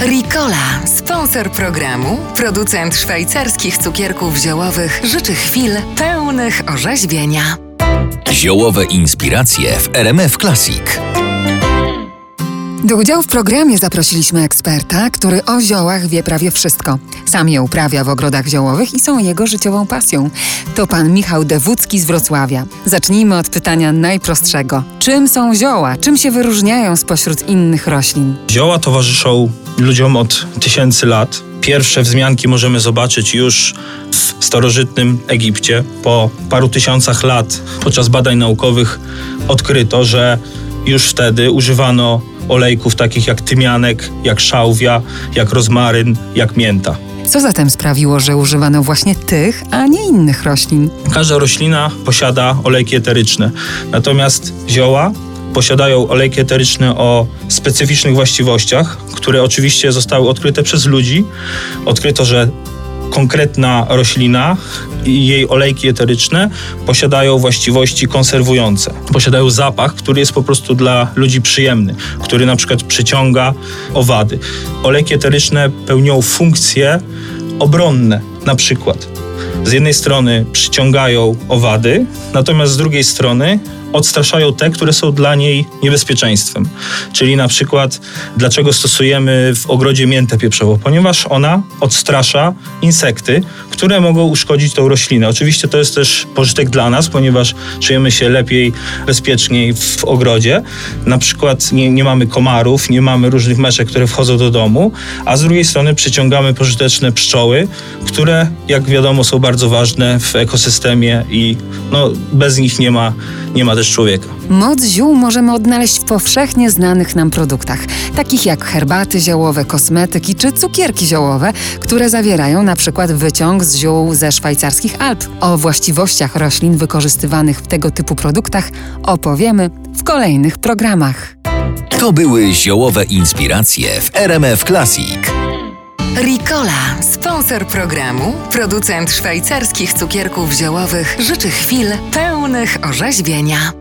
Ricola, sponsor programu, producent szwajcarskich cukierków ziołowych, życzy chwil pełnych orzeźwienia. Ziołowe inspiracje w RMF Classic. Do udziału w programie zaprosiliśmy eksperta, który o ziołach wie prawie wszystko. Sam je uprawia w ogrodach ziołowych i są jego życiową pasją. To pan Michał Dewucki z Wrocławia. Zacznijmy od pytania najprostszego. Czym są zioła? Czym się wyróżniają spośród innych roślin? Zioła towarzyszą ludziom od tysięcy lat. Pierwsze wzmianki możemy zobaczyć już w starożytnym Egipcie. Po paru tysiącach lat podczas badań naukowych odkryto, że już wtedy używano olejków takich jak tymianek, jak szałwia, jak rozmaryn, jak mięta. Co zatem sprawiło, że używano właśnie tych, a nie innych roślin? Każda roślina posiada olejki eteryczne, natomiast zioła posiadają olejki eteryczne o specyficznych właściwościach, które oczywiście zostały odkryte przez ludzi. Odkryto, że konkretna roślina i jej olejki eteryczne posiadają właściwości konserwujące. Posiadają zapach, który jest po prostu dla ludzi przyjemny, który na przykład przyciąga owady. Olejki eteryczne pełnią funkcje obronne, na przykład. Z jednej strony przyciągają owady, natomiast z drugiej strony odstraszają te, które są dla niej niebezpieczeństwem. Czyli na przykład, dlaczego stosujemy w ogrodzie miętę pieprzową? Ponieważ ona odstrasza insekty, które mogą uszkodzić tą roślinę. Oczywiście to jest też pożytek dla nas, ponieważ czujemy się lepiej, bezpieczniej w ogrodzie. Na przykład nie, nie mamy komarów, nie mamy różnych meszek, które wchodzą do domu, a z drugiej strony przyciągamy pożyteczne pszczoły, które, jak wiadomo, są bardzo ważne w ekosystemie i no, bez nich nie ma, nie ma też człowieka. Moc ziół możemy odnaleźć w powszechnie znanych nam produktach, takich jak herbaty ziołowe, kosmetyki czy cukierki ziołowe, które zawierają na przykład wyciąg z ziół ze szwajcarskich Alp. O właściwościach roślin wykorzystywanych w tego typu produktach opowiemy w kolejnych programach. To były ziołowe inspiracje w RMF Classic. Ricola, sponsor programu, producent szwajcarskich cukierków ziołowych, życzy chwil pełnych orzeźwienia.